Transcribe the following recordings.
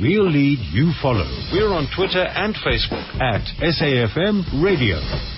We'll lead, you follow. We're on Twitter and Facebook at SAFM Radio.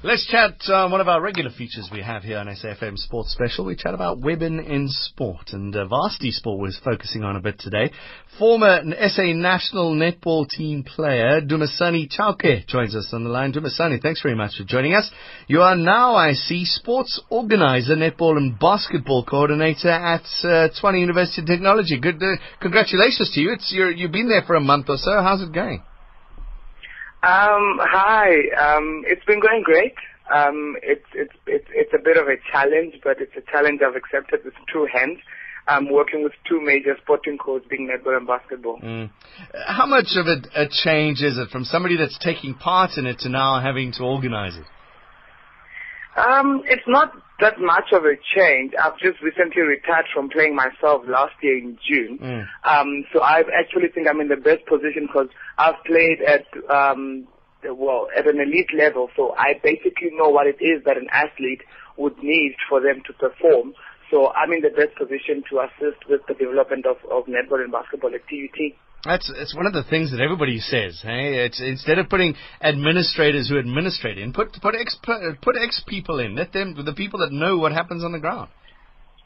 Let's chat uh, one of our regular features we have here on SAFM Sports Special. We chat about women in sport, and uh, Varsity Sport was focusing on a bit today. Former SA national netball team player Dumisani Chauke joins us on the line. Dumisani, thanks very much for joining us. You are now, I see, sports organizer, netball and basketball coordinator at uh, Tshwane University of Technology. Good, uh, congratulations to you. It's you've been there for a month or so. How's it going? Um, hi. Um, it's been going great. Um, it's, it's, it's, it's a bit of a challenge, but it's a challenge I've accepted with two hands. I'm working with two major sporting codes, being netball and basketball. Mm. How much of a, a change is it from somebody that's taking part in it to now having to organize it? Um, it's not that much of a change. I've just recently retired from playing myself last year in June. Mm. Um, so I actually think I'm in the best position because I've played at, um, well, at an elite level. So I basically know what it is that an athlete would need for them to perform. So I'm in the best position to assist with the development of, of netball and basketball TUT. That's it's one of the things that everybody says. Hey, it's instead of putting administrators who administrate in, put put ex put ex people in. Let them the people that know what happens on the ground.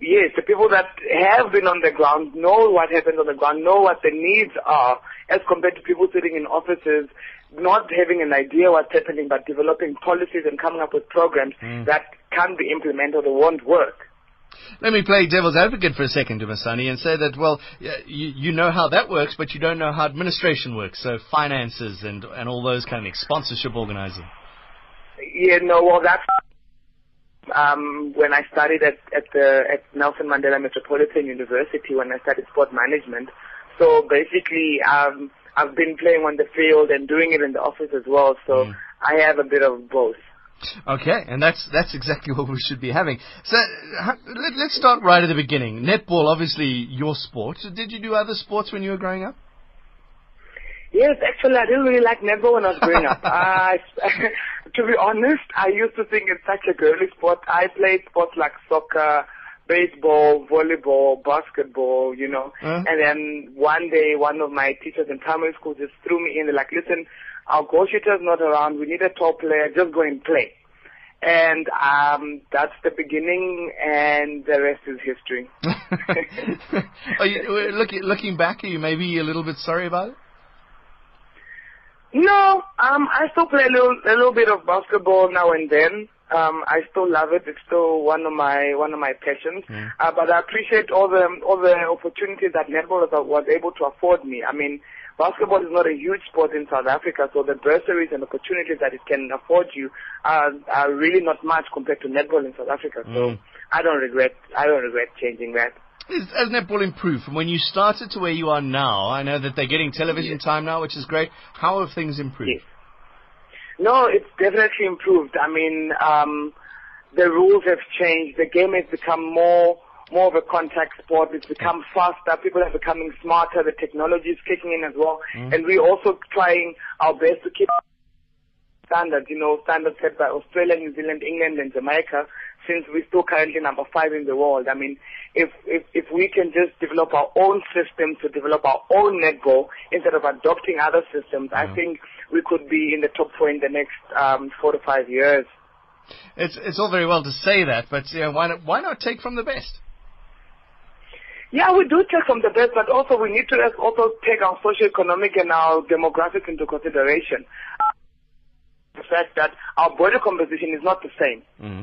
Yes, the people that have been on the ground know what happens on the ground, know what the needs are, as compared to people sitting in offices not having an idea what's happening, but developing policies and coming up with programs mm. that can be implemented or won't work. Let me play devil's advocate for a second, Dumisani, and say that, well, you, you know how that works, but you don't know how administration works, so finances and, and all those kind of things, sponsorship organizing. Yeah, no, well, that's um, when I studied at, at, the, at Nelson Mandela Metropolitan University when I studied sport management. So basically, um, I've been playing on the field and doing it in the office as well, so mm. I have a bit of both. Okay, and that's that's exactly what we should be having. So let, us start right at the beginning. Netball, obviously your sport. Did you do other sports when you were growing up? Yes, actually, I didn't really like netball when I was growing up. I, to be honest, I used to think it's such a girly sport. I played sports like soccer, baseball, volleyball, basketball, you know. Uh-huh. And then one day, one of my teachers in primary school just threw me in. They're like, listen, our goal shooter's not around. We need a top player. Just go and play. And um, that's the beginning, and the rest is history. are you looking looking back? Are you maybe a little bit sorry about it? No, um, I still play a little a little bit of basketball now and then. Um, I still love it. It's still one of my one of my passions. Mm. Uh, but I appreciate all the all the opportunities that netball was able to afford me. I mean, basketball is not a huge sport in South Africa, so the bursaries and opportunities that it can afford you are, are really not much compared to netball in South Africa. So mm. I don't regret I don't regret changing that. Is, has netball improved from when you started to where you are now? I know that they're getting television yes. time now, which is great. How have things improved? Yes. No, it's definitely improved. I mean, um, the rules have changed. The game has become more more of a contact sport. It's become faster. People are becoming smarter. The technology is kicking in as well. Mm. And we're also trying our best to keep standards, you know, standards set by Australia, New Zealand, England, and Jamaica, since we're still currently number five in the world. I mean, if, if, if we can just develop our own system to develop our own netball instead of adopting other systems, mm. I think we could be in the top four in the next um, four to five years. It's, it's all very well to say that, but you know, why, not, why not take from the best? Yeah, we do take from the best, but also we need to also take our socio-economic and our demographics into consideration. The fact that our body composition is not the same. Mm-hmm.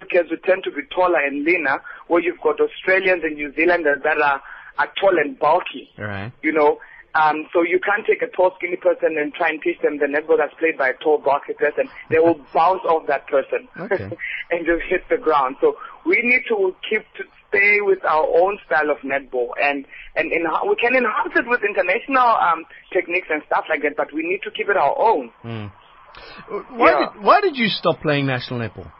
Because we tend to be taller and leaner, where you've got Australians and New Zealanders that are, are tall and bulky. Right. You know, um, so you can't take a tall, skinny person and try and teach them the netball that's played by a tall, bulky person. They will bounce off that person okay. and just hit the ground. So we need to keep to stay with our own style of netball and and we can enhance it with international um, techniques and stuff like that, but we need to keep it our own. Mm. Why yeah. did why did you stop playing national netball?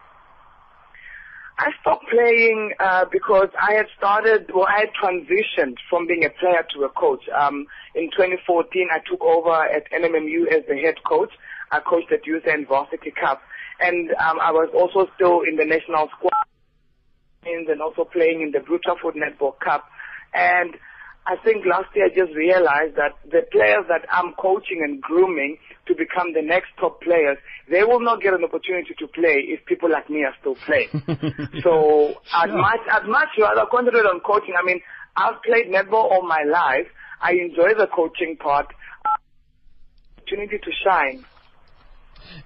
I stopped playing uh, because I had started, well, I had transitioned from being a player to a coach. Um, in 2014, I took over at NMMU as the head coach. I coached at Youth and Varsity Cup, and um, I was also still in the national squad and also playing in the Blue Netball Cup. And I think last year I just realized that the players that I'm coaching and grooming to become the next top players, they will not get an opportunity to play if people like me are still playing. so I'd much, I'd much rather concentrate on coaching. I mean, I've played netball all my life. I enjoy the coaching part. Opportunity to shine.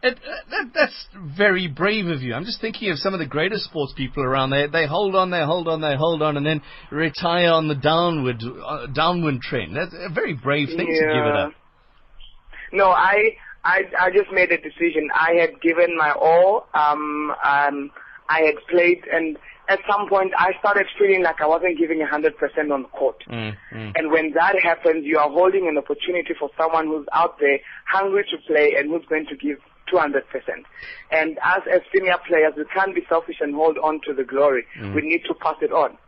It, uh, that, that's very brave of you. I'm just thinking of some of the greatest sports people around. They they hold on, they hold on, they hold on, and then retire on the downward uh, downward trend. That's a very brave thing yeah. to give it up. No, I I I just made a decision. I had given my all. Um, um, I had played, and at some point I started feeling like I wasn't giving a hundred percent on court. Mm, mm. And when that happens, you are holding an opportunity for someone who's out there hungry to play and who's going to give 200%. And us as senior players, we can't be selfish and hold on to the glory. We need to pass it on.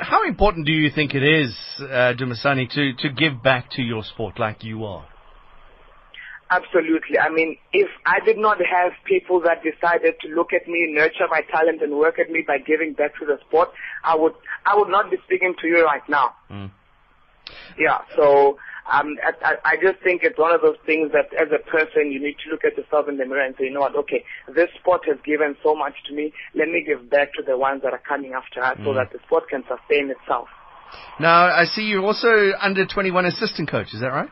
How important do you think it is, uh, Dumisani, to, to give back to your sport like you are? Absolutely. I mean, if I did not have people that decided to look at me, nurture my talent, and work at me by giving back to the sport, I would I would not be speaking to you right now. Mm. Yeah. So um, I, I I just think it's one of those things that as a person you need to look at yourself in the mirror and say, you know what? Okay, this sport has given so much to me. Let me give back to the ones that are coming after us, so that the sport can sustain itself. Now, I see you're also under 21 assistant coach, is that right?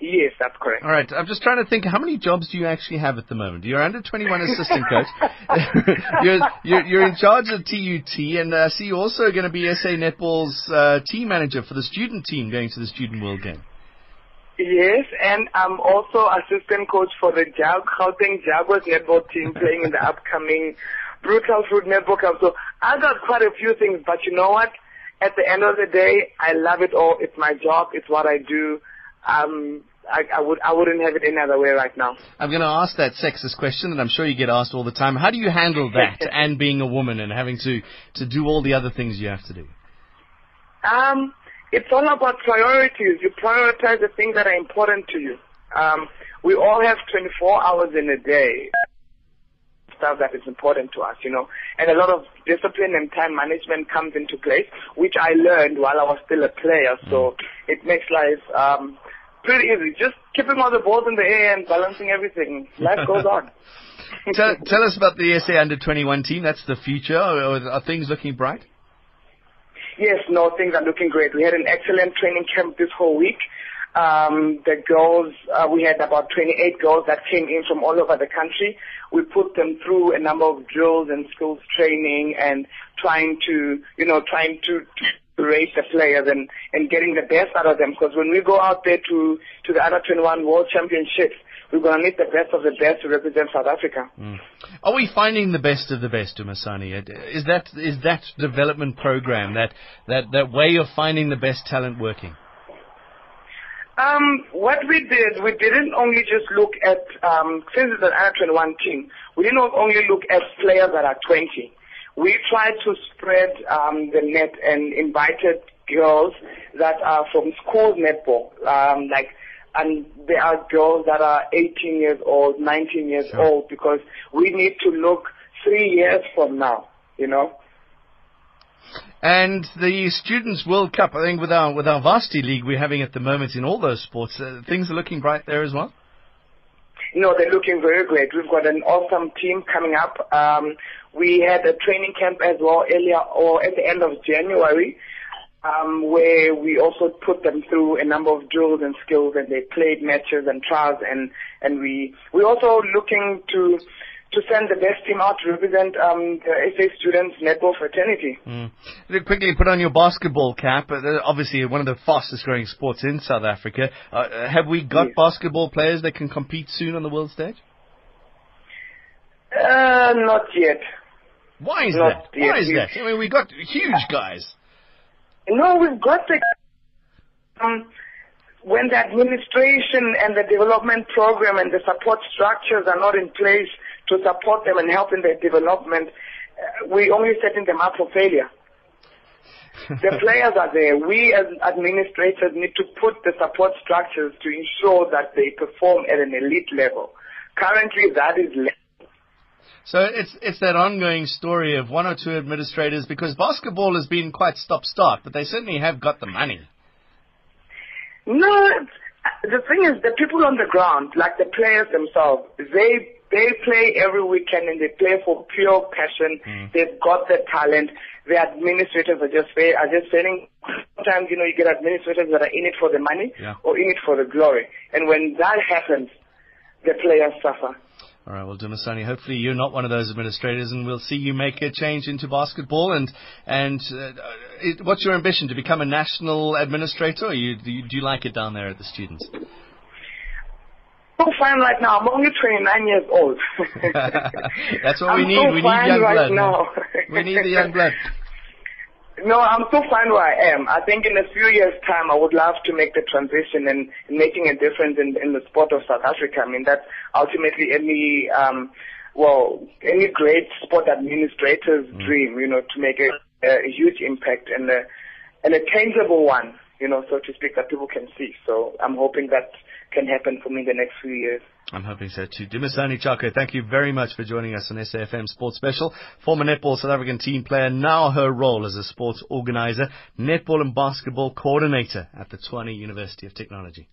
Yes, that's correct. All right, I'm just trying to think, how many jobs do you actually have at the moment? You're under 21 assistant coach. you're, you're, you're in charge of TUT, and I see you're also going to be SA Netball's uh, team manager for the student team going to the Student World Game. Yes, and I'm also assistant coach for the Jag Gauteng Jaguars netball team playing in the upcoming Brutal Fruit Netball Cup. So I got quite a few things, but you know what? At the end of the day, I love it all. It's my job. It's what I do. Um, I, I would I wouldn't have it any other way right now. I'm going to ask that sexist question that I'm sure you get asked all the time. How do you handle that and being a woman and having to, to do all the other things you have to do? Um, it's all about priorities. You prioritize the things that are important to you. Um, we all have 24 hours in a day. Stuff that is important to us, you know, and a lot of discipline and time management comes into place, which I learned while I was still a player. So it makes life um, pretty easy. Just keeping all the balls in the air and balancing everything. Life goes on. tell, tell us about the SA Under 21 team. That's the future. Are, are things looking bright? Yes, no, things are looking great. We had an excellent training camp this whole week. Um, the girls, uh, we had about 28 girls that came in from all over the country. We put them through a number of drills and skills training and trying to, you know, trying to, to raise the players and, and getting the best out of them. Because when we go out there to, to the under 21 World Championships, we're going to need the best of the best to represent South Africa. Are we finding the best of the best, Dumisani? Is that is that development program that that that way of finding the best talent working? Um, what we did, we didn't only just look at, um, since it's an under 21 team, we didn't only look at players that are 20. We tried to spread um, the net and invited girls that are from school netball, um, like, and there are girls that are 18 years old, 19 years Sure. old, because we need to look three years from now, you know. And the Students World Cup, I think with our with our varsity league we're having at the moment in all those sports, uh, things are looking bright there as well. No, they're looking very great. We've got an awesome team coming up. Um, we had a training camp as well earlier or at the end of January, um, where we also put them through a number of drills and skills, and they played matches and trials, and and we we're also looking to to send the best team out to represent um, the SA students netball fraternity. Mm. Quickly put on your basketball cap. Uh, obviously, one of the fastest growing sports in South Africa. Uh, have we got Yes. basketball players that can compete soon on the world stage? Uh, not yet. Why is Not that? Why yet. is that? I mean, we got huge guys. No, we've got the. Um, when the administration and the development program and the support structures are not in place to support them and help in their development, uh, we only setting them up for failure. the players are there. We as administrators need to put the support structures to ensure that they perform at an elite level. Currently, that is less. So it's it's that ongoing story of one or two administrators because basketball has been quite stop start, but they certainly have got the money. No, the thing is, the people on the ground, like the players themselves, they they play every weekend and they play for pure passion. Mm. They've got the talent. The administrators are just are just failing. Sometimes you know you get administrators that are in it for the money yeah. or in it for the glory, and when that happens, the players suffer. All right, well, Dumisani, hopefully you're not one of those administrators, and we'll see you make a change into basketball. And and uh, it, what's your ambition to become a national administrator? Or you, do, you, do you like it down there at the students? So fine right now. I'm only 29 years old. That's what I'm we need. So we need young right blood. Now. we need the young blood. No, I'm so fine where I am. I think in a few years' time, I would love to make the transition and, making a difference in, in the sport of South Africa. I mean, that's ultimately any, um, well, any great sport administrator's mm. dream, you know, to make a, a huge impact and a, and a tangible one, you know, so to speak, that people can see. So I'm hoping that can happen for me in the next few years. I'm hoping so too. Dumisani Chauke, thank you very much for joining us on SAFM Sports Special. Former netball South African team player, now her role as a sports organizer, netball and basketball coordinator at the Tshwane University of Technology.